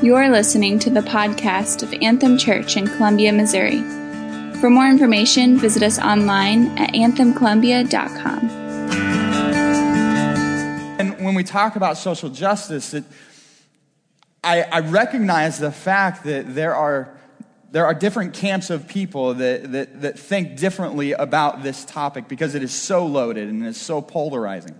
You're listening to the podcast of Anthem Church in Columbia, Missouri. For more information, visit us online at anthemcolumbia.com. And when we talk about social justice, it, I, I recognize the fact that there are there are different camps of people that, that, that think differently about this topic because it is so loaded and it's so polarizing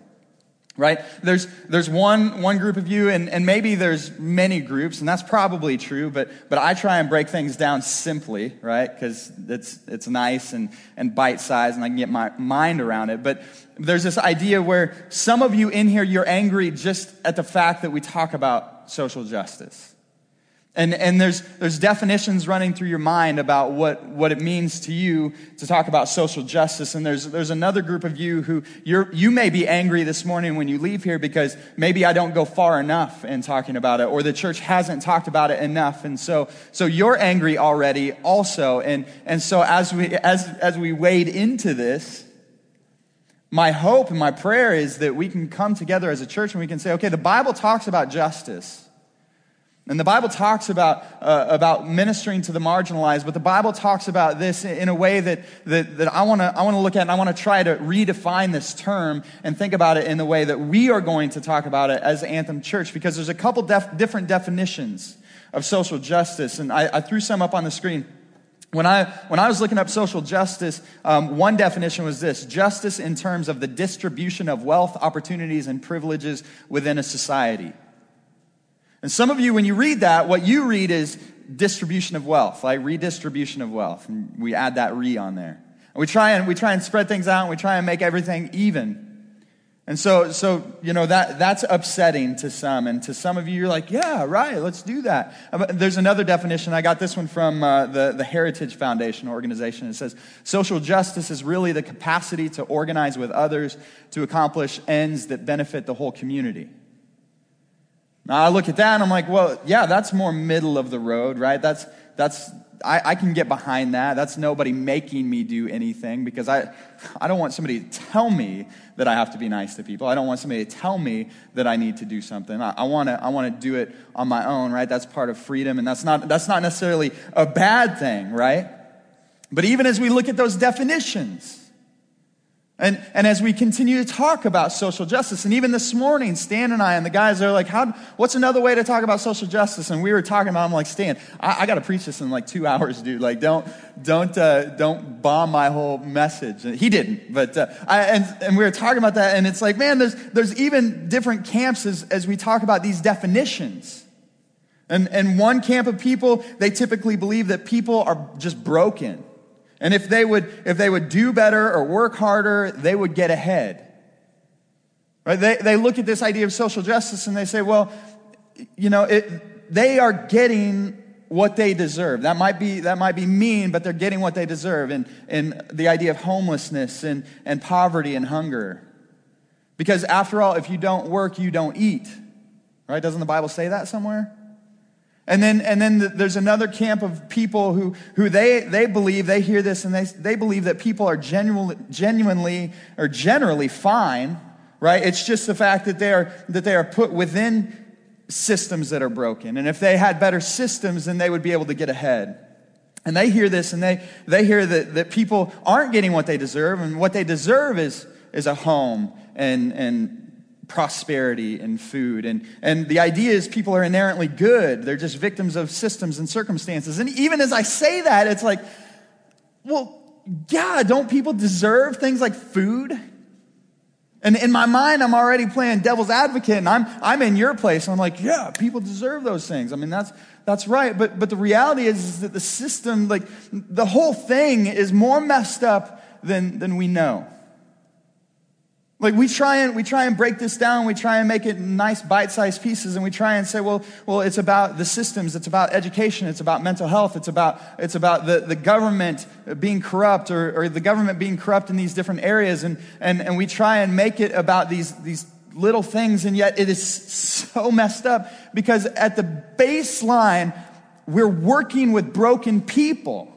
right? There's, there's one, one group of you and, and maybe there's many groups and that's probably true but, but i try and break things down simply right? Because it's, it's nice and, and bite-sized and i can get my mind around it. But there's this idea where some of you in here you're angry just at the fact that we talk about social justice and, and there's, there's definitions running through your mind about what, what it means to you to talk about social justice. And there's, there's another group of you who you're, you may be angry this morning when you leave here because maybe I don't go far enough in talking about it or the church hasn't talked about it enough. And so, so you're angry already also. And, and so as we, as, as we wade into this, my hope and my prayer is that we can come together as a church and we can say, okay, the Bible talks about justice. And the Bible talks about, uh, about ministering to the marginalized, but the Bible talks about this in a way that, that, that I want to I wanna look at and I want to try to redefine this term and think about it in the way that we are going to talk about it as Anthem Church, because there's a couple def- different definitions of social justice. And I, I, threw some up on the screen. When I, when I was looking up social justice, um, one definition was this justice in terms of the distribution of wealth, opportunities, and privileges within a society. And some of you, when you read that, what you read is distribution of wealth, like redistribution of wealth. And we add that re on there. And we try and we try and spread things out and we try and make everything even. And so, so you know, that, that's upsetting to some. And to some of you, you're like, yeah, right, let's do that. Uh, there's another definition. I got this one from uh, the, the Heritage Foundation organization. It says, social justice is really the capacity to organize with others to accomplish ends that benefit the whole community. Now I look at that and I'm like, well, yeah, that's more middle of the road, right? That's, that's, I, I, can get behind that. That's nobody making me do anything because I, I don't want somebody to tell me that I have to be nice to people. I don't want somebody to tell me that I need to do something. I, I want to I wanna do it on my own, right? That's part of freedom, and that's not, that's not necessarily a bad thing, right? But even as we look at those definitions, and, and as we continue to talk about social justice, and even this morning, Stan and I and the guys are like, How, what's another way to talk about social justice? And we were talking about, I'm like, Stan, I, I got to preach this in like two hours, dude. Like, don't, don't, uh, don't bomb my whole message. And he didn't, but, uh, I, and, and we were talking about that, and it's like, man, there's, there's even different camps as, as we talk about these definitions. And, and one camp of people, they typically believe that people are just broken and if they would, if they would do better or work harder, they would get ahead. Right? They, they look at this idea of social justice and they say, well, you know, it, they are getting what they deserve. That might be, that might be mean, but they're getting what they deserve. And, and the idea of homelessness and, and poverty and hunger. Because after all, if you don't work, you don't eat. Right? Doesn't the Bible say that somewhere? And then, and then there's another camp of people who, who they, they believe, they hear this and they, they believe that people are genuinely, genuinely or generally fine, right? It's just the fact that they are, that they are put within systems that are broken. And if they had better systems, then they would be able to get ahead. And they hear this and they, they hear that, that people aren't getting what they deserve, and what they deserve is, is a home and, and prosperity and food. And, and the idea is people are inherently good. They're just victims of systems and circumstances. And even as I say that, it's like, well, yeah, don't people deserve things like food? And in my mind, I'm already playing devil's advocate, and I'm, I'm in your place. And I'm like, yeah, people deserve those things. I mean, that's, that's right. But, but the reality is, is that the system, like, the whole thing is more messed up than, than we know. Like we try and we try and break this down, we try and make it nice bite-sized pieces, and we try and say, well, well, it's about the systems, it's about education, it's about mental health, it's about it's about the, the government being corrupt or, or the government being corrupt in these different areas, and, and, and we try and make it about these these little things, and yet it is so messed up because at the baseline, we're working with broken people.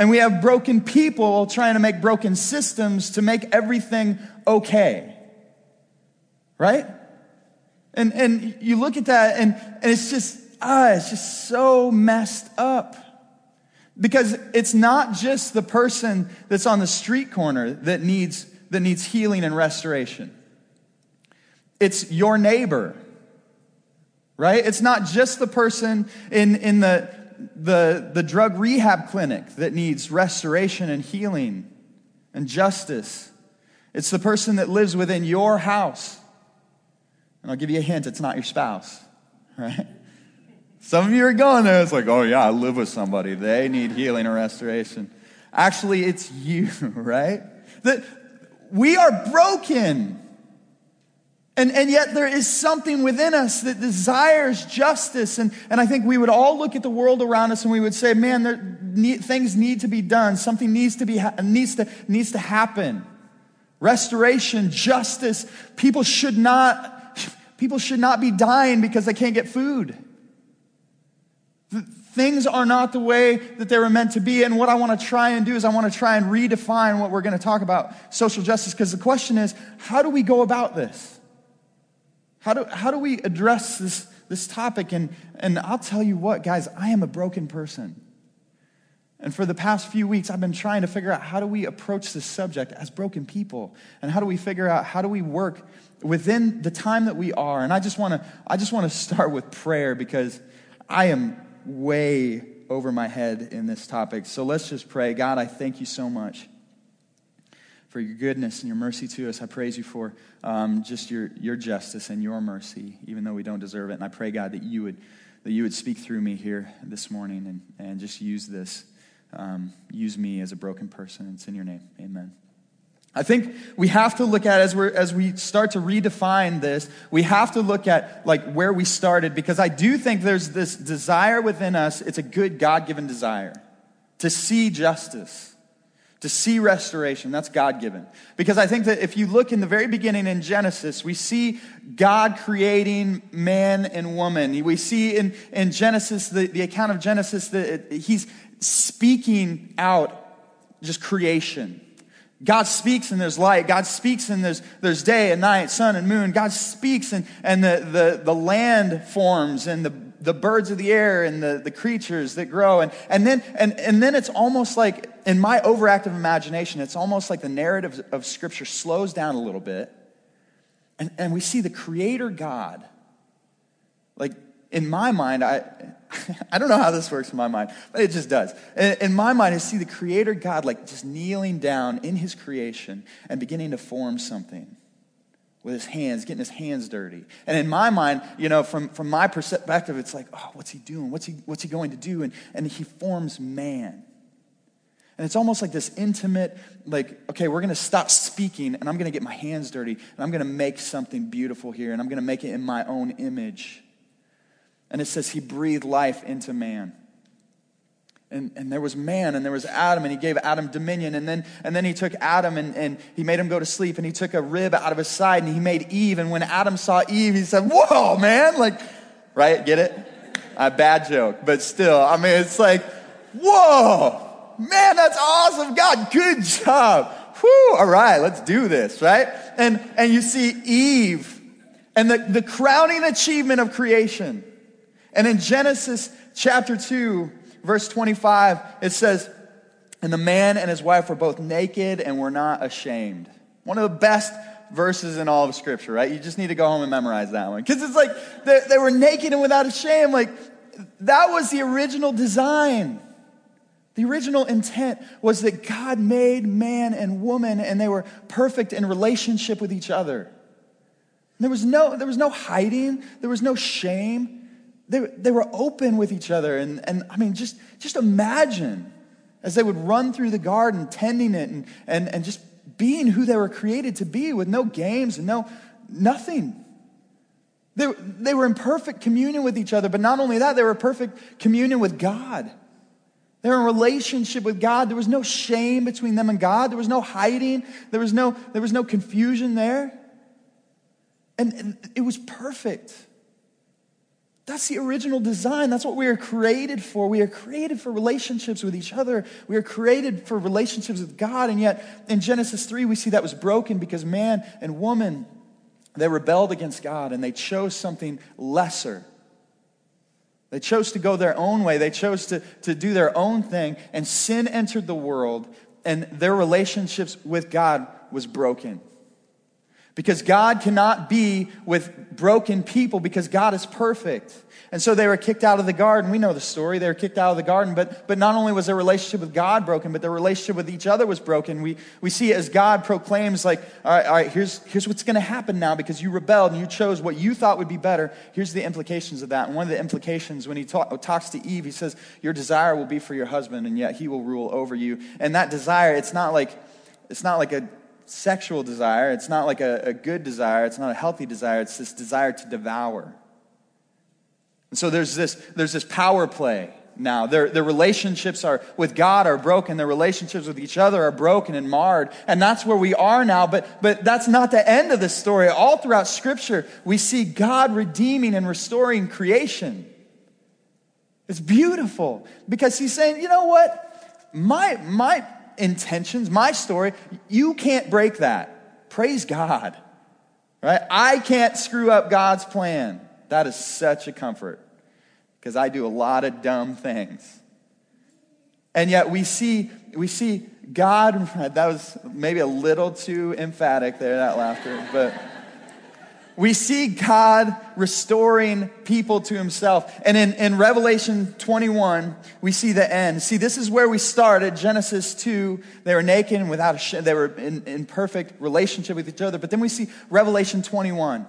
And we have broken people trying to make broken systems to make everything okay. Right? And, and you look at that, and, and it's just, ah, it's just so messed up. Because it's not just the person that's on the street corner that needs, that needs healing and restoration. It's your neighbor, right? It's not just the person in, in the, the, the drug rehab clinic that needs restoration and healing and justice. It's the person that lives within your house. And I'll give you a hint it's not your spouse, right? Some of you are going there. It's like, oh, yeah, I live with somebody. They need healing or restoration. Actually, it's you, right? That we are broken. And, and yet there is something within us that desires justice. And, and I think we would all look at the world around us and we would say, man, there, things need to be done. Something needs to, be, needs, to, needs to happen. Restoration, justice. People should not, people should not be dying because they can't get food. Things are not the way that they were meant to be. And what I want to try and do is I want to try and redefine what we're going to talk about social justice because the question is how do we go about this? How do, how do we address this, this topic? And, and I'll tell you what, guys, I am a broken person. And for the past few weeks, I've been trying to figure out how do we approach this subject as broken people? And how do we figure out how do we work within the time that we are? And I just want to I just want to start with prayer because I am way over my head in this topic. So let's just pray. God, I thank you so much for your goodness and your mercy to us. I praise you for um, just your, your justice and your mercy, even though we don't deserve it. And I pray, God, that you would, that you would speak through me here this morning and, and just use this. Um, use me as a broken person. It's in your name. Amen. I think we have to look at as we as we start to redefine this, we have to look at like where we started because I do think there's this desire within us. It's a good God-given desire to see justice, to see restoration. That's God-given. Because I think that if you look in the very beginning in Genesis, we see God creating man and woman. We see in, in Genesis, the, the account of Genesis, that he's speaking out just creation God speaks and there's light. God speaks and there's, there's day and night, sun and moon. God speaks and, and the, the, the land forms and the, the birds of the air and the, the creatures that grow. And, and, then, and, and then it's almost like, in my overactive imagination, it's almost like the narrative of Scripture slows down a little bit. And, and we see the Creator God, like in my mind, I, I don't know how this works in my mind, but it just does. In, in my mind, I see the Creator God like just kneeling down in His creation and beginning to form something with His hands, getting His hands dirty. And in my mind, you know, from, from my perspective, it's like, oh, what's He doing? What's He, what's he going to do? And, and He forms man. And it's almost like this intimate, like, okay, we're going to stop speaking and I'm going to get my hands dirty and I'm going to make something beautiful here and I'm going to make it in my own image. And it says he breathed life into man. And, and there was man and there was Adam, and he gave Adam dominion. And then, and then he took Adam and, and he made him go to sleep, and he took a rib out of his side and he made Eve. And when Adam saw Eve, he said, Whoa, man! Like, right? Get it? A bad joke, but still, I mean, it's like, Whoa, man, that's awesome. God, good job. Whew, all right, let's do this, right? And, and you see Eve and the, the crowning achievement of creation and in Genesis chapter 2, verse 25, it says, And the man and his wife were both naked and were not ashamed. One of the best verses in all of Scripture, right? You just need to go home and memorize that one. Because it's like they, they were naked and without a shame. Like, that was the original design. The original intent was that God made man and woman and they were perfect in relationship with each other. There was no, there was no hiding, there was no shame they, they were open with each other. And, and I mean, just, just imagine as they would run through the garden, tending it and, and, and just being who they were created to be with no games and no nothing. They, they were in perfect communion with each other, but not only that, they were perfect communion with God. They were in relationship with God. There was no shame between them and God. There was no hiding. There was no, there was no confusion there. And, and it was perfect. That's the original design. That's what we are created for. We are created for relationships with each other. We are created for relationships with God. And yet, in Genesis 3, we see that was broken because man and woman They rebelled against God and they chose something lesser. They chose to go their own way. They chose to, to do their own thing, and sin entered the world, and their relationships with God was broken. Because God cannot be with broken people because God is perfect. And so they were kicked out of the garden. We know the story. They were kicked out of the garden. But, but not only was their relationship with God broken, but their relationship with each other was broken. We, we see as God proclaims, like, all right, all right here's, here's what's going to happen now because you rebelled and you chose what you thought would be better. Here's the implications of that. And one of the implications when he talk, talks to Eve, he says, Your desire will be for your husband, and yet he will rule over you. And that desire, it's not like, it's not like a sexual desire. It's not like a, a good desire. It's not a healthy desire. It's this desire to devour. And so there's this, there's this power play now. Their, their relationships are with God are broken. Their relationships with each other are broken and marred. And that's where we are now. But, but that's not the end of the story. All throughout Scripture, we see God redeeming and restoring creation. It's beautiful because He's saying, you know what? My, my intentions, my story, you can't break that. Praise God. Right? I can't screw up God's plan. That is such a comfort because I do a lot of dumb things. And yet we see, we see God, that was maybe a little too emphatic there, that laughter, but we see God restoring people to himself. And in, in Revelation 21, we see the end. See, this is where we started. Genesis 2, they were naked and without a sh- they were in, in perfect relationship with each other. But then we see Revelation 21.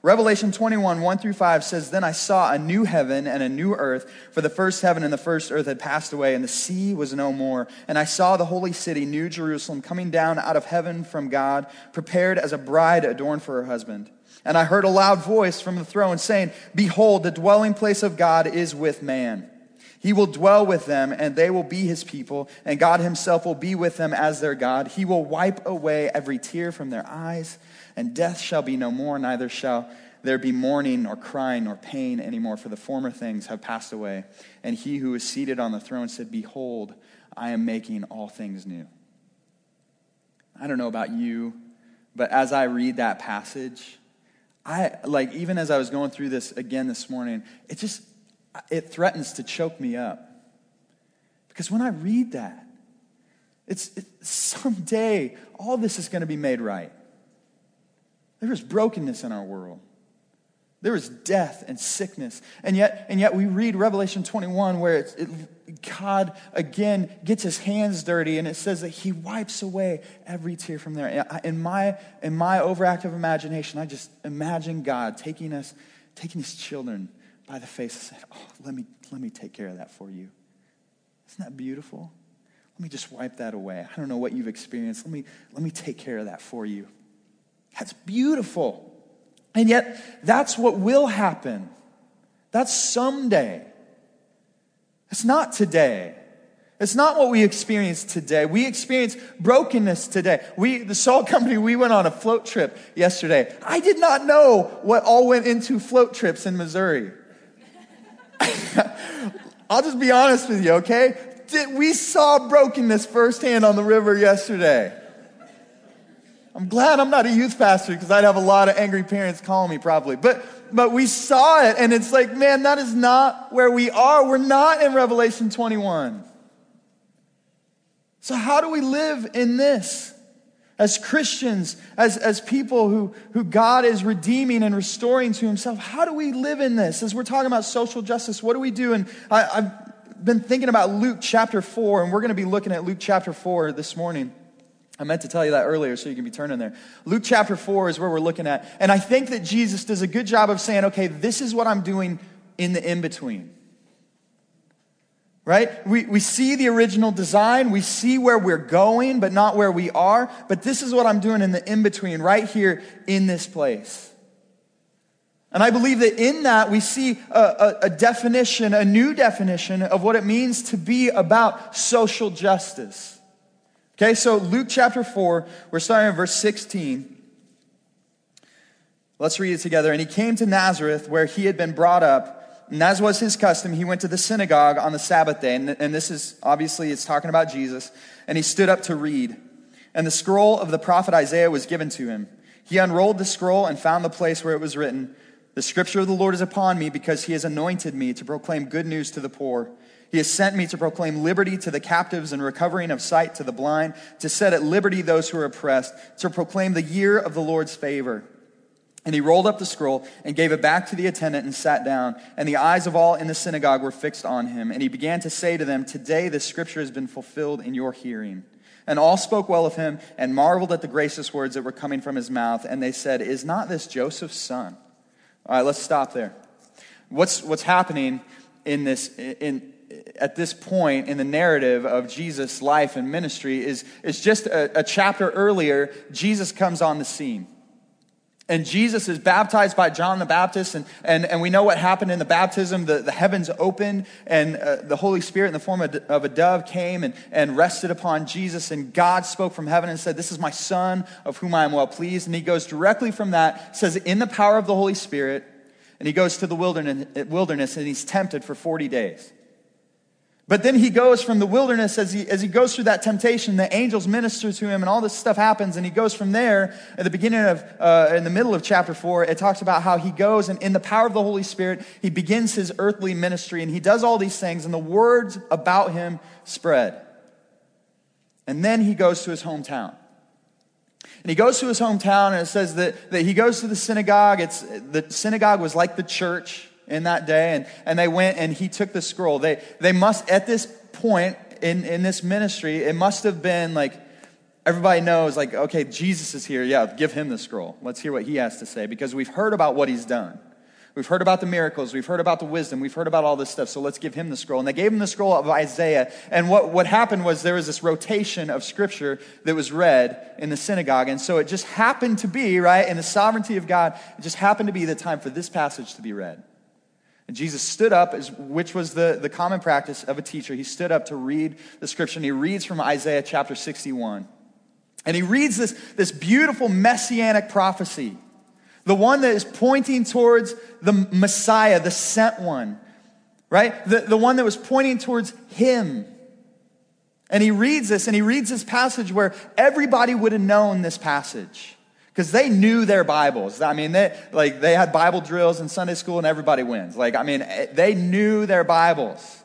Revelation 21, 1 through 5 says, Then I saw a new heaven and a new earth, for the first heaven and the first earth had passed away, and the sea was no more. And I saw the holy city, New Jerusalem, coming down out of heaven from God, prepared as a bride adorned for her husband. And I heard a loud voice from the throne saying, Behold, the dwelling place of God is with man. He will dwell with them, and they will be his people, and God himself will be with them as their God. He will wipe away every tear from their eyes and death shall be no more, neither shall there be mourning, nor crying, nor pain anymore, for the former things have passed away. And he who is seated on the throne said, Behold, I am making all things new. I don't know about you, but as I read that passage, I like even as I was going through this again this morning, it just it threatens to choke me up. Because when I read that, it's, someday all this is going to be made right. There is brokenness in our world. There is death and sickness. And yet, and yet we read Revelation 21 where it, God again gets his hands dirty and it says that he wipes away every tear from there. In my, in my overactive imagination, I just imagine God taking us, taking his children by the face and saying, Oh, let me, let me take care of that for you. Isn't that beautiful? Let me just wipe that away. I don't know what you've experienced. Let me, let me take care of that for you. That's beautiful. And yet, that's what will happen. That's someday. It's not today. It's not what we experience today. We experience brokenness today. We, the Salt Company, we went on a float trip yesterday. I did not know what all went into float trips in Missouri. I'll just be honest with you, okay? We saw brokenness firsthand on the river yesterday. I'm glad I'm not a youth pastor because I'd have a lot of angry parents calling me probably. But, but we saw it and it's like, man, that is not where we are. We're not in Revelation 21. So, how do we live in this? As Christians, as, as people who, who God is redeeming and restoring to himself, how do we live in this? As we're talking about social justice, what do we do? And I, I've been thinking about Luke chapter 4, and we're going to be looking at Luke chapter 4 this morning. I meant to tell you that earlier so you can be turning there. Luke chapter 4 is where we're looking at. And I think that Jesus does a good job of saying, okay, this is what I'm doing in the in between. Right? We, we see the original design, we see where we're going, but not where we are. But this is what I'm doing in the in between, right here in this place. And I believe that in that we see a, a, a definition, a new definition of what it means to be about social justice. Okay, so Luke chapter 4, we're starting in verse 16. Let's read it together. And he came to Nazareth where he had been brought up. And as was his custom, he went to the synagogue on the Sabbath day. And, and this is obviously, it's talking about Jesus. And he stood up to read. And the scroll of the prophet Isaiah was given to him. He unrolled the scroll and found the place where it was written, The scripture of the Lord is upon me because he has anointed me to proclaim good news to the poor. He has sent me to proclaim liberty to the captives and recovering of sight to the blind, to set at liberty those who are oppressed, to proclaim the year of the Lord's favor. And he rolled up the scroll and gave it back to the attendant and sat down. And the eyes of all in the synagogue were fixed on him. And he began to say to them, Today this scripture has been fulfilled in your hearing. And all spoke well of him and marveled at the gracious words that were coming from his mouth. And they said, Is not this Joseph's son? All right, let's stop there. What's, what's happening in this, in, at this point in the narrative of Jesus' life and ministry is, is just a, a chapter earlier, Jesus comes on the scene. And Jesus is baptized by John the Baptist, and, and, and we know what happened in the baptism. The, the heavens opened, and uh, the Holy Spirit, in the form of, of a dove, came and, and rested upon Jesus. And God spoke from heaven and said, This is my Son, of whom I am well pleased. And he goes directly from that, says, In the power of the Holy Spirit, and he goes to the wilderness, wilderness and he's tempted for 40 days. But then he goes from the wilderness as he, as he goes through that temptation, the angels minister to him and all this stuff happens. And he goes from there at the beginning of, uh, in the middle of chapter four, it talks about how he goes and in the power of the Holy Spirit, he begins his earthly ministry and he does all these things and the words about him spread. And then he goes to his hometown. And he goes to his hometown and it says that, that he goes to the synagogue. It's, the synagogue was like the church in that day, and, and they went and he took the scroll. They, they must, at this point in, in this ministry, it must have been like, everybody knows, like, okay, Jesus is here. Yeah, give him the scroll. Let's hear what he has to say because we've heard about what he's done. We've heard about the miracles. We've heard about the wisdom. We've heard about all this stuff. So let's give him the scroll. And they gave him the scroll of Isaiah. And what, what happened was there was this rotation of scripture that was read in the synagogue. And so it just happened to be, right, in the sovereignty of God, it just happened to be the time for this passage to be read. And Jesus stood up, which was the, the common practice of a teacher. He stood up to read the scripture, and he reads from Isaiah chapter 61. And he reads this, this beautiful messianic prophecy, the one that is pointing towards the Messiah, the sent one, right? The, the one that was pointing towards him. And he reads this, and he reads this passage where everybody would have known this passage because they knew their Bibles. I mean, they, like, they had Bible drills in Sunday school and everybody wins. Like, I mean, eh, they knew their Bibles,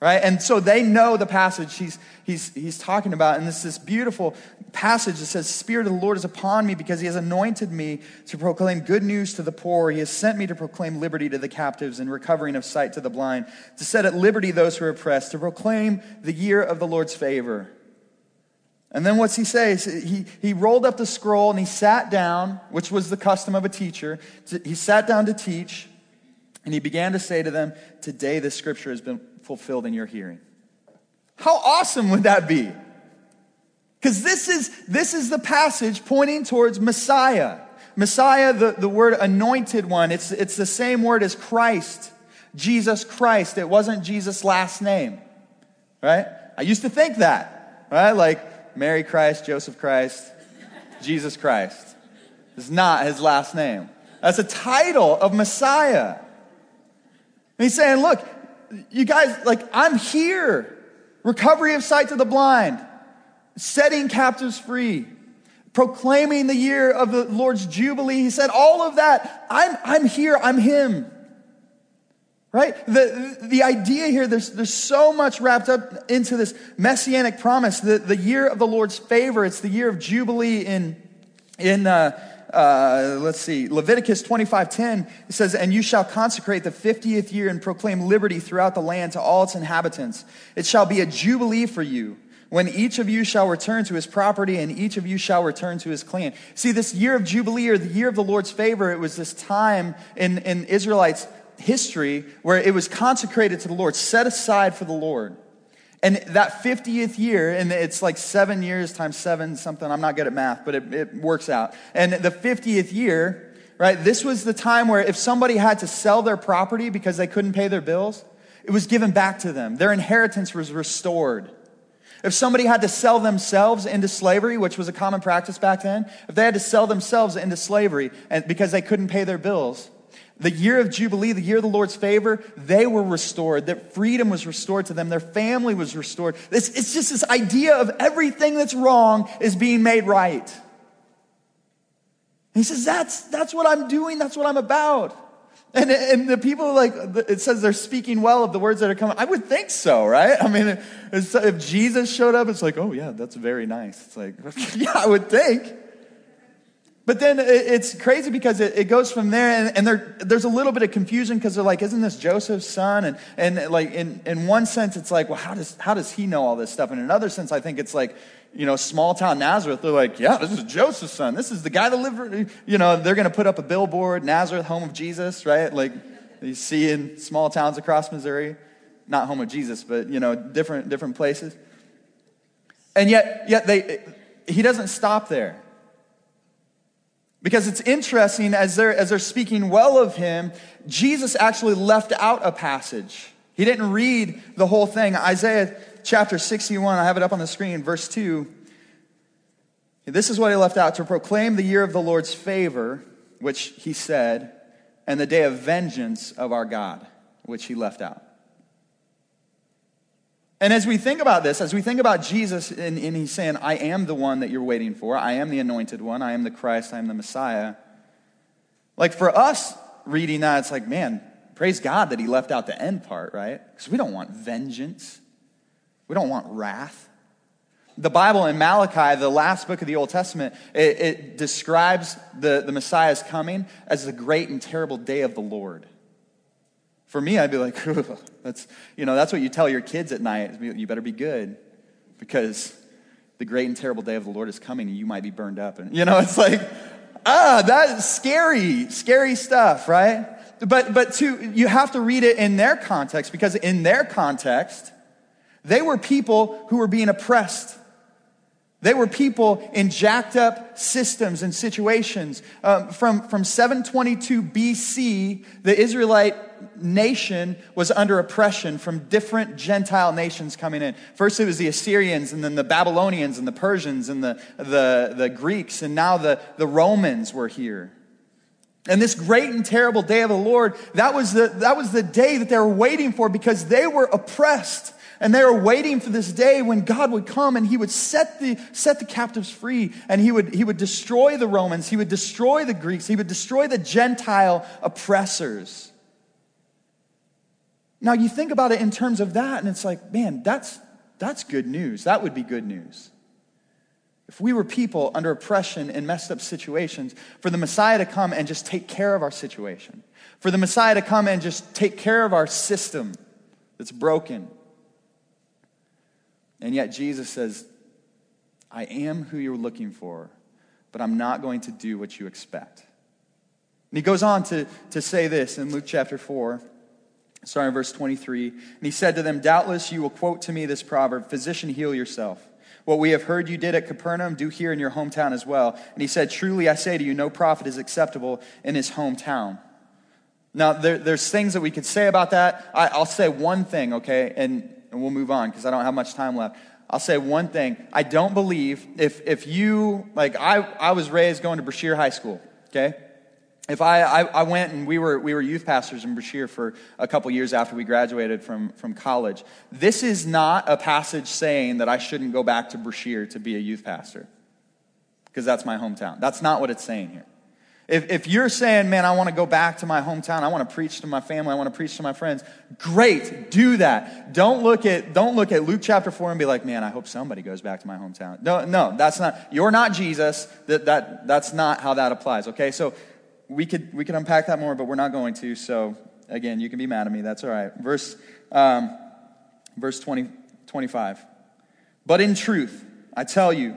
right? And so they know the passage he's, he's, he's talking about. And this this beautiful passage that says, Spirit of the Lord is upon me because he has anointed me to proclaim good news to the poor. He has sent me to proclaim liberty to the captives and recovering of sight to the blind, to set at liberty those who are oppressed, to proclaim the year of the Lord's favor. And then what's he say? He, he rolled up the scroll and he sat down, which was the custom of a teacher. He sat down to teach, and he began to say to them, Today this scripture has been fulfilled in your hearing. How awesome would that be? Because this is, this is the passage pointing towards Messiah. Messiah, the, the word anointed one, it's, it's the same word as Christ, Jesus Christ. It wasn't Jesus' last name, right? I used to think that, right? Like, Mary Christ, Joseph Christ, Jesus Christ. Is not his last name. That's a title of Messiah. And he's saying, Look, you guys, like, I'm here. Recovery of sight to the blind, setting captives free, proclaiming the year of the Lord's Jubilee. He said, All of that, I'm, I'm here, I'm Him. Right? The, the idea here, there's, there's so much wrapped up into this messianic promise. The, the year of the Lord's favor, it's the year of Jubilee in, in uh, uh, let's see, Leviticus 25.10. It says, And you shall consecrate the 50th year and proclaim liberty throughout the land to all its inhabitants. It shall be a Jubilee for you when each of you shall return to his property and each of you shall return to his clan. See, this year of Jubilee or the year of the Lord's favor, it was this time in, in Israelites' history where it was consecrated to the Lord, set aside for the Lord. And that 50th year, and it's like seven years times seven something, I'm not good at math, but it, it works out. And the 50th year, right, this was the time where if somebody had to sell their property because they couldn't pay their bills, it was given back to them. Their inheritance was restored. If somebody had to sell themselves into slavery, which was a common practice back then, if they had to sell themselves into slavery and because they couldn't pay their bills, the year of Jubilee, the year of the Lord's favor, they were restored. Their freedom was restored to them. Their family was restored. It's, it's just this idea of everything that's wrong is being made right. He says, That's, that's what I'm doing, that's what I'm about. And, and the people, like, it says they're speaking well of the words that are coming. I would think so, right? I mean, if Jesus showed up, it's like, oh, yeah, that's very nice. It's like, yeah, I would think. But then it's crazy because it, goes from there, and, and there, there's a little bit of confusion because they're like, isn't this Joseph's son? And, and like, in, in one sense, it's like, well, how does, how does he know all this stuff? And in another sense, I think it's like, you know, small town Nazareth, they're like, yeah, this is Joseph's son. This is the guy that lived, you know, they're going to put up a billboard, Nazareth, home of Jesus, right? Like you see in small towns across Missouri. Not home of Jesus, but, you know, different, different places. And yet, yet they, he doesn't stop there. Because it's interesting, as they're, as they're speaking well of him, Jesus actually left out a passage. He didn't read the whole thing. Isaiah chapter 61, I have it up on the screen, verse 2. This is what he left out to proclaim the year of the Lord's favor, which he said, and the day of vengeance of our God, which he left out. And as we think about this, as we think about Jesus, and, and, he's saying, I am the one that you're waiting for, I am the anointed one, I am the Christ, I am the Messiah. Like for us reading that, it's like, man, praise God that he left out the end part, right? Because we don't want vengeance. We don't want wrath. The Bible in Malachi, the last book of the Old Testament, it, it describes the, the Messiah's coming as the great and terrible day of the Lord. For me, I'd be like, that's, you know, that's what you tell your kids at night. You better be good because the great and terrible day of the Lord is coming and you might be burned up. And, you know, it's like, ah, that's scary, scary stuff, right? But, but to, you have to read it in their context because in their context, they were people who were being oppressed. They were people in jacked up systems and situations. Um, from, from 722 BC, the Israelite nation was under oppression from different Gentile nations coming in. First, it was the Assyrians, and then the Babylonians, and the Persians, and the, the, the Greeks, and now the, the Romans were here. And this great and terrible day of the Lord, that was the, that was the day that they were waiting for because they were oppressed. And they were waiting for this day when God would come and he would set the, set the captives free and he would, he would destroy the Romans, he would destroy the Greeks, he would destroy the Gentile oppressors. Now, you think about it in terms of that, and it's like, man, that's, that's good news. That would be good news. If we were people under oppression in messed up situations, for the Messiah to come and just take care of our situation, for the Messiah to come and just take care of our system that's broken, and yet Jesus says, I am who you're looking for, but I'm not going to do what you expect. And he goes on to, to say this in Luke chapter 4, starting verse 23. And he said to them, Doubtless you will quote to me this proverb Physician, heal yourself. What we have heard you did at Capernaum, do here in your hometown as well. And he said, Truly I say to you, no prophet is acceptable in his hometown. Now, there, there's things that we could say about that. I, will say one thing, okay? And and we'll move on because I don't have much time left. I'll say one thing. I don't believe if, if you, like, I, I was raised going to Brashear High School, okay? If I, I, I, went and we were, we were youth pastors in Brashear for a couple years after we graduated from, from college, this is not a passage saying that I shouldn't go back to Brashear to be a youth pastor because that's my hometown. That's not what it's saying here. If, if you're saying, man, I want to go back to my hometown, I want to preach to my family, I want to preach to my friends, great, do that. Don't look at, don't look at Luke chapter 4 and be like, man, I hope somebody goes back to my hometown. No, no, that's not, you're not Jesus. That, that, that's not how that applies, okay? So we could, we could unpack that more, but we're not going to. So again, you can be mad at me. That's all right. Verse, um, verse 20, 25. But in truth, I tell you,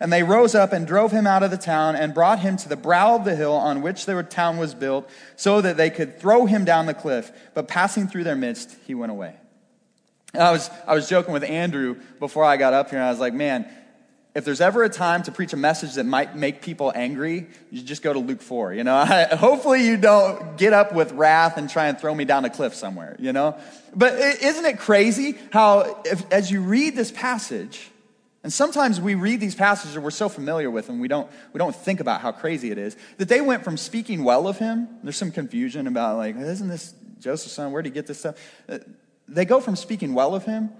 And they rose up and drove him out of the town and brought him to the brow of the hill on which the town was built, so that they could throw him down the cliff. But passing through their midst, he went away. And I was, I was joking with Andrew before I got up here, and I was like, man, if there's ever a time to preach a message that might make people angry, you just go to Luke 4. You know, hopefully you don't get up with wrath and try and throw me down a cliff somewhere, you know? But isn't it crazy how, if, as you read this passage, and sometimes we read these passages that we're so familiar with and we don't, we don't think about how crazy it is, that they went from speaking well of him, there's some confusion about, like, isn't this Joseph's son? Where did he get this stuff? Uh, they go from speaking well of him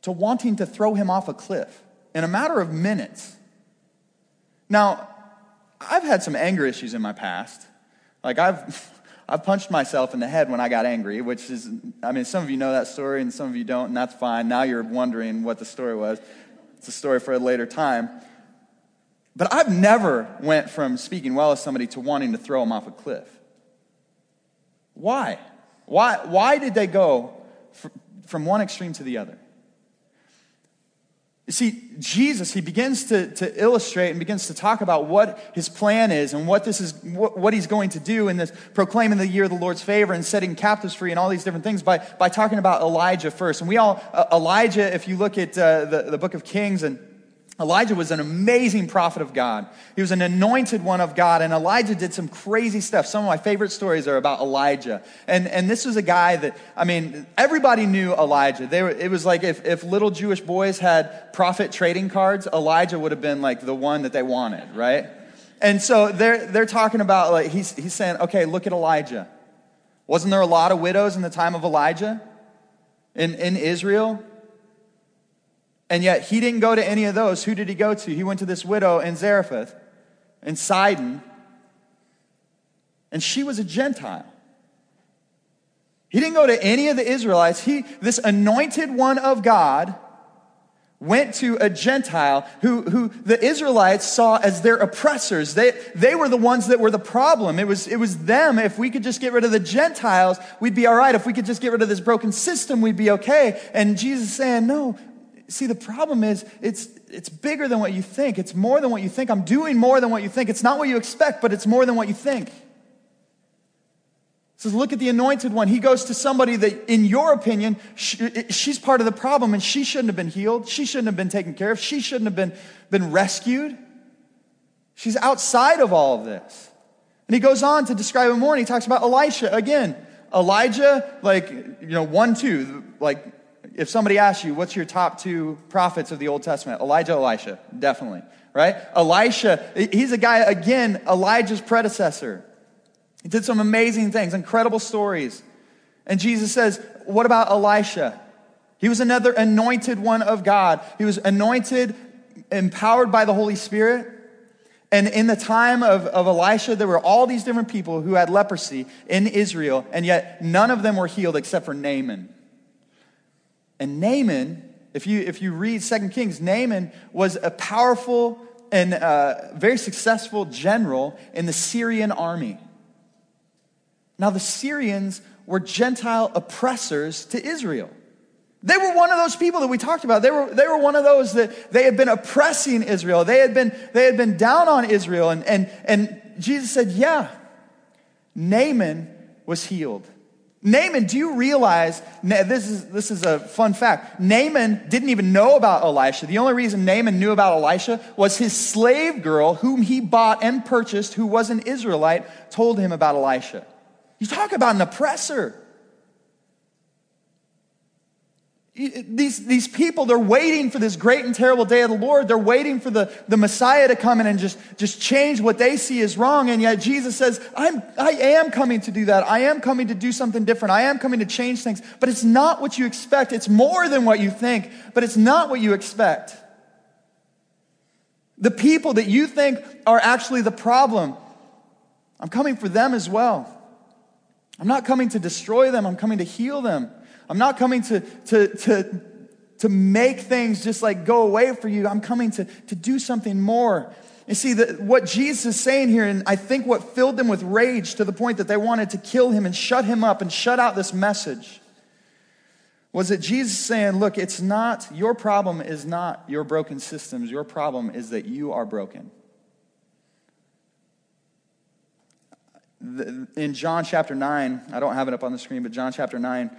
to wanting to throw him off a cliff in a matter of minutes. Now, I've had some anger issues in my past. Like, I've. I've punched myself in the head when I got angry, which is, I mean, some of you know that story and some of you don't, and that's fine. Now you're wondering what the story was. It's a story for a later time. But I've never went from speaking well of somebody to wanting to throw them off a cliff. Why? Why, why did they go from one extreme to the other? You see, Jesus, he begins to, to illustrate and begins to talk about what his plan is and what this is, what, what, he's going to do in this proclaiming the year of the Lord's favor and setting captives free and all these different things by, by talking about Elijah first. And we all, uh, Elijah, if you look at uh, the, the book of Kings and Elijah was an amazing prophet of God. He was an anointed one of God, and Elijah did some crazy stuff. Some of my favorite stories are about Elijah. And, and this was a guy that, I mean, everybody knew Elijah. They were, it was like if, if little Jewish boys had prophet trading cards, Elijah would have been like the one that they wanted, right? And so they're, they're talking about, like, he's, he's saying, okay, look at Elijah. Wasn't there a lot of widows in the time of Elijah in, in Israel? And yet he didn't go to any of those. Who did he go to? He went to this widow in Zarephath, in Sidon, and she was a Gentile. He didn't go to any of the Israelites. He, this anointed one of God, went to a Gentile who, who the Israelites saw as their oppressors. They, they were the ones that were the problem. It was, it was them. If we could just get rid of the Gentiles, we'd be all right. If we could just get rid of this broken system, we'd be okay. And Jesus saying, no, See, the problem is it's, it's bigger than what you think. It's more than what you think. I'm doing more than what you think. It's not what you expect, but it's more than what you think. says, look at the anointed one. He goes to somebody that, in your opinion, she's part of the problem and she shouldn't have been healed. She shouldn't have been taken care of. She shouldn't have been, been rescued. She's outside of all of this. And he goes on to describe him more and he talks about Elisha again. Elijah, like, you know, one, two, like if somebody asks you, what's your top two prophets of the Old Testament? Elijah, Elisha, definitely, right? Elisha, he's a guy, again, Elijah's predecessor. He did some amazing things, incredible stories. And Jesus says, what about Elisha? He was another anointed one of God. He was anointed, empowered by the Holy Spirit. And in the time of, of Elisha, there were all these different people who had leprosy in Israel, and yet none of them were healed except for Naaman. And Naaman, if you, if you read Second Kings, Naaman was a powerful and uh, very successful general in the Syrian army. Now, the Syrians were Gentile oppressors to Israel. They were one of those people that we talked about. They were, they were one of those that they had been oppressing Israel. They had been, they had been down on Israel. And, and, and Jesus said, Yeah, Naaman was healed. Naaman, do you realize, this is, this is a fun fact. Naaman didn't even know about Elisha. The only reason Naaman knew about Elisha was his slave girl, whom he bought and purchased, who was an Israelite, told him about Elisha. You talk about an oppressor. These, these people, they're waiting for this great and terrible day of the Lord. They're waiting for the, the Messiah to come in and just, just change what they see as wrong. And yet Jesus says, I'm, I am coming to do that. I am coming to do something different. I am coming to change things. But it's not what you expect. It's more than what you think, but it's not what you expect. The people that you think are actually the problem, I'm coming for them as well. I'm not coming to destroy them, I'm coming to heal them. I'm not coming to, to, to, to make things just like go away for you. I'm coming to, to do something more. You see, the, what Jesus is saying here, and I think what filled them with rage to the point that they wanted to kill him and shut him up and shut out this message, was that Jesus saying, Look, it's not, your problem is not your broken systems. Your problem is that you are broken. In John chapter 9, I don't have it up on the screen, but John chapter 9,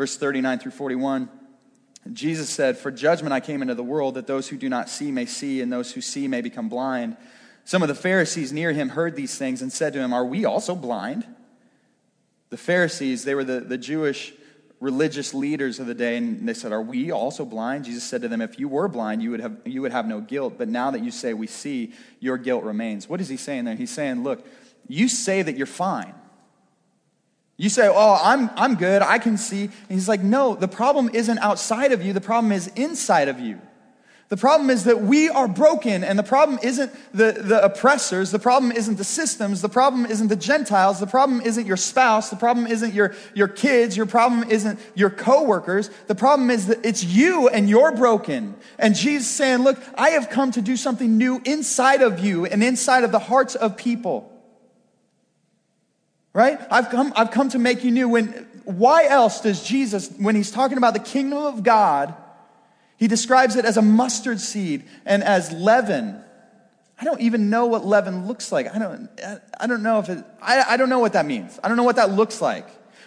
verse 39 through 41. Jesus said, For judgment I came into the world, that those who do not see may see, and those who see may become blind. Some of the Pharisees near him heard these things and said to him, Are we also blind? The Pharisees, they were the, the Jewish religious leaders of the day, and they said, Are we also blind? Jesus said to them, If you were blind, you would have, you would have no guilt. But now that you say we see, your guilt remains. What is he saying there? He's saying, Look, you say that you're fine. You say, Oh, I'm, I'm good, I can see. And he's like, No, the problem isn't outside of you, the problem is inside of you. The problem is that we are broken, and the problem isn't the, the oppressors, the problem isn't the systems, the problem isn't the Gentiles, the problem isn't your spouse, the problem isn't your, your kids, your problem isn't your coworkers. The problem is that it's you and you're broken. And Jesus saying, Look, I have come to do something new inside of you and inside of the hearts of people. Right? I've come, I've come to make you new. When, why else does Jesus, when he's talking about the kingdom of God, he describes it as a mustard seed and as leaven. I don't even know what leaven looks like. I don't, I don't know if it, I, I don't know what that means. I don't know what that looks like.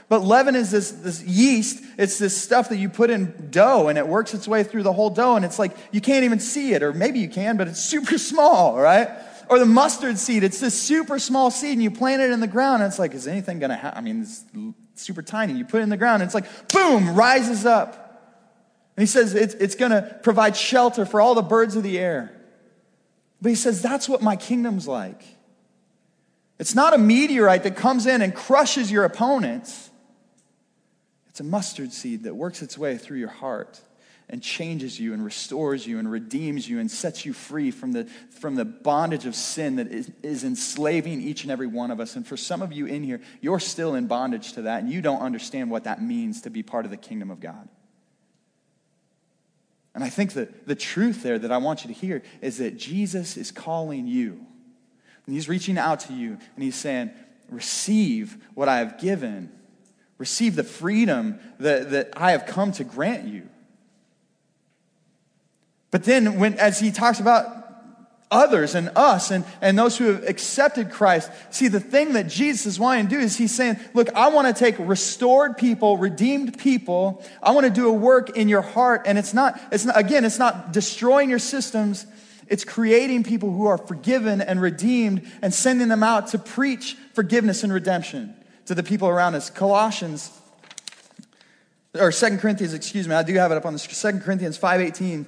But leaven is this, this yeast. It's this stuff that you put in dough and it works its way through the whole dough. And it's like you can't even see it, or maybe you can, but it's super small, right? Or the mustard seed. It's this super small seed and you plant it in the ground. And it's like, is anything going to happen? I mean, it's super tiny. You put it in the ground and it's like, boom, rises up. And he says it's, it's going to provide shelter for all the birds of the air. But he says that's what my kingdom's like. It's not a meteorite that comes in and crushes your opponents. It's a mustard seed that works its way through your heart and changes you and restores you and redeems you and sets you free from the, from the bondage of sin that is, is enslaving each and every one of us. And for some of you in here, you're still in bondage to that and you don't understand what that means to be part of the kingdom of God. And I think that the truth there that I want you to hear is that Jesus is calling you. And he's reaching out to you and he's saying, Receive what I have given. Receive the freedom that, that I have come to grant you. But then, when, as he talks about others and us and, and those who have accepted Christ. See, the thing that Jesus is wanting to do is he's saying, Look, I want to take restored people, redeemed people. I want to do a work in your heart. And it's not, it's not, again, it's not destroying your systems. It's creating people who are forgiven and redeemed and sending them out to preach forgiveness and redemption to the people around us. Colossians, or Second Corinthians, excuse me, I do have it up on the Second Corinthians 5.18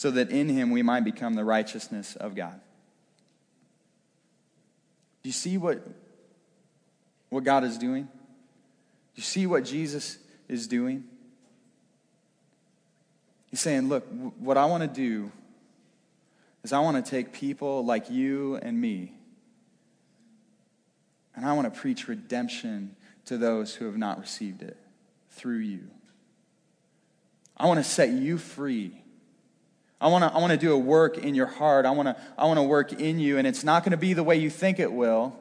so that in him we might become the righteousness of God. Do you see what, what God is doing? Do you see what Jesus is doing? He's saying, Look, what I want to do is I want to take people like you and me, and I want to preach redemption to those who have not received it through you. I want to set you free I want to I wanna do a work in your heart. I want to I wanna work in you, and it's not going to be the way you think it will.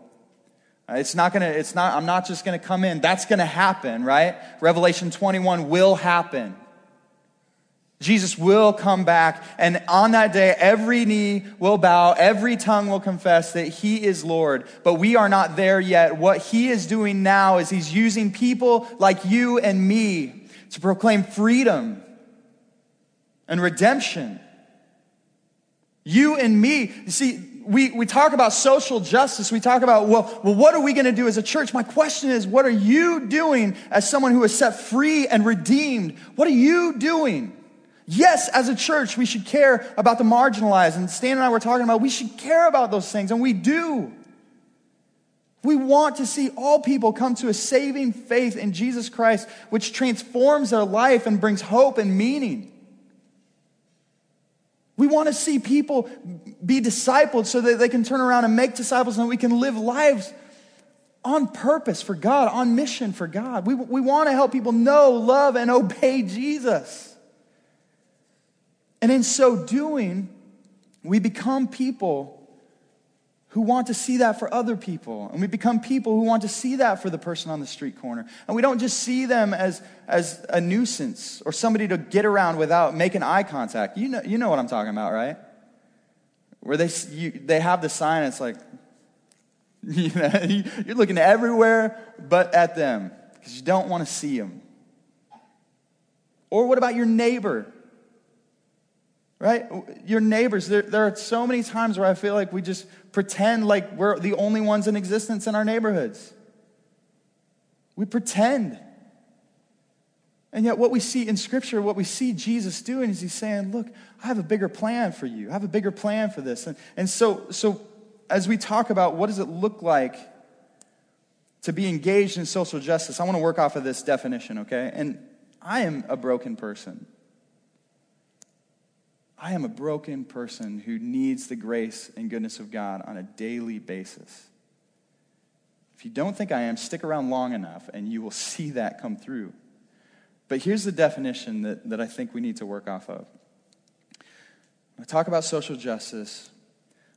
It's not going to, it's not, I'm not just going to come in. That's going to happen, right? Revelation 21 will happen. Jesus will come back, and on that day, every knee will bow, every tongue will confess that He is Lord. But we are not there yet. What He is doing now is He's using people like you and me to proclaim freedom and redemption. You and me. You see, we, we talk about social justice. We talk about, well, well what are we going to do as a church? My question is, what are you doing as someone who is set free and redeemed? What are you doing? Yes, as a church, we should care about the marginalized. And Stan and I were talking about, we should care about those things, and we do. We want to see all people come to a saving faith in Jesus Christ, which transforms their life and brings hope and meaning. We want to see people be discipled so that they can turn around and make disciples and we can live lives on purpose for God, on mission for God. We, we want to help people know, love, and obey Jesus. And in so doing, we become people who want to see that for other people. And we become people who want to see that for the person on the street corner. And we don't just see them as, as a nuisance or somebody to get around without making eye contact. You know, you know what I'm talking about, right? Where they, you, they have the sign, it's like, you know, you're looking everywhere but at them because you don't want to see them. Or what about your neighbor? Right? Your neighbors, there, there are so many times where I feel like we just pretend like we're the only ones in existence in our neighborhoods. We pretend. And yet, what we see in Scripture, what we see Jesus doing is he's saying, Look, I have a bigger plan for you. I have a bigger plan for this. And, and so, so, as we talk about what does it look like to be engaged in social justice, I want to work off of this definition, okay? And I am a broken person. I am a broken person who needs the grace and goodness of God on a daily basis. If you don't think I am, stick around long enough and you will see that come through. But here's the definition that, that I think we need to work off of. When I talk about social justice,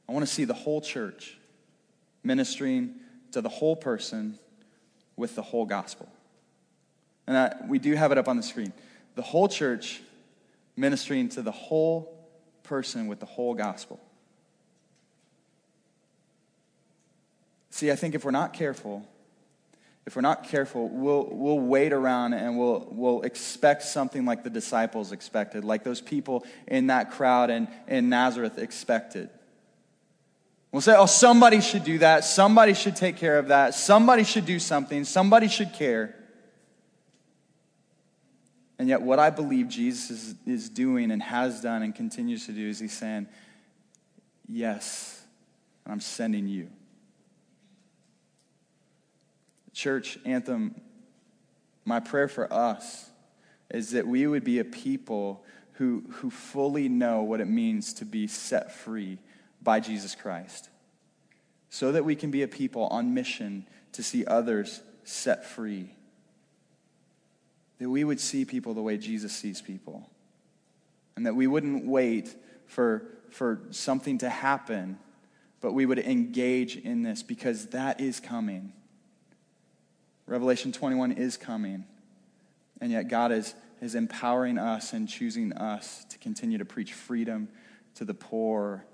I want to see the whole church ministering to the whole person with the whole gospel. And I, we do have it up on the screen. The whole church ministering to the whole person with the whole gospel. See, I think if we're not careful, if we're not careful, we'll, we'll wait around and we'll, we'll expect something like the disciples expected, like those people in that crowd in, in Nazareth expected. We'll say, oh, somebody should do that. Somebody should take care of that. Somebody should do something. Somebody should care. And yet, what I believe Jesus is, is doing and has done and continues to do is he's saying, Yes, and I'm sending you. Church anthem, my prayer for us is that we would be a people who, who fully know what it means to be set free by Jesus Christ, so that we can be a people on mission to see others set free that we would see people the way Jesus sees people. And that we wouldn't wait for, for something to happen, but we would engage in this because that is coming. Revelation 21 is coming. And yet, God is, is empowering us and choosing us to continue to preach freedom to the poor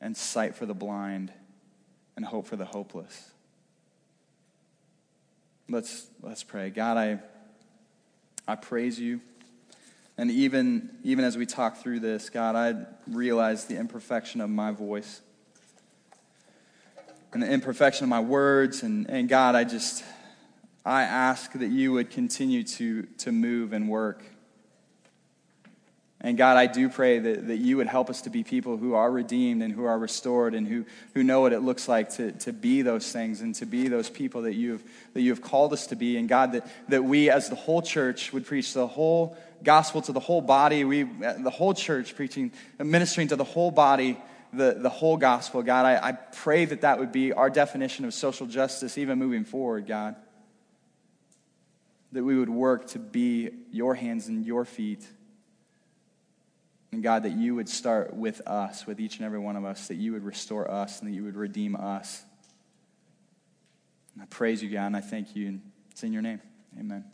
and sight for the blind and hope for the hopeless. Let's, let's pray. God, I. I praise you. And even, even as we talk through this, God, I realize the imperfection of my voice and the imperfection of my words. And, and God, I just, I ask that you would continue to, to move and work and God, I do pray that, that you would help us to be people who are redeemed and who are restored and who, who know what it looks like to, to be those things and to be those people that you've, that you have called us to be. And God, that, that we as the whole church would preach the whole gospel to the whole body, we, the whole church preaching, ministering to the whole body, the, the whole gospel. God, I, I pray that that would be our definition of social justice even moving forward, God. That we would work to be your hands and your feet and God, that you would start with us, with each and every one of us, that you would restore us and that you would redeem us. And I praise you, God, and I thank you. And it's in your name. Amen.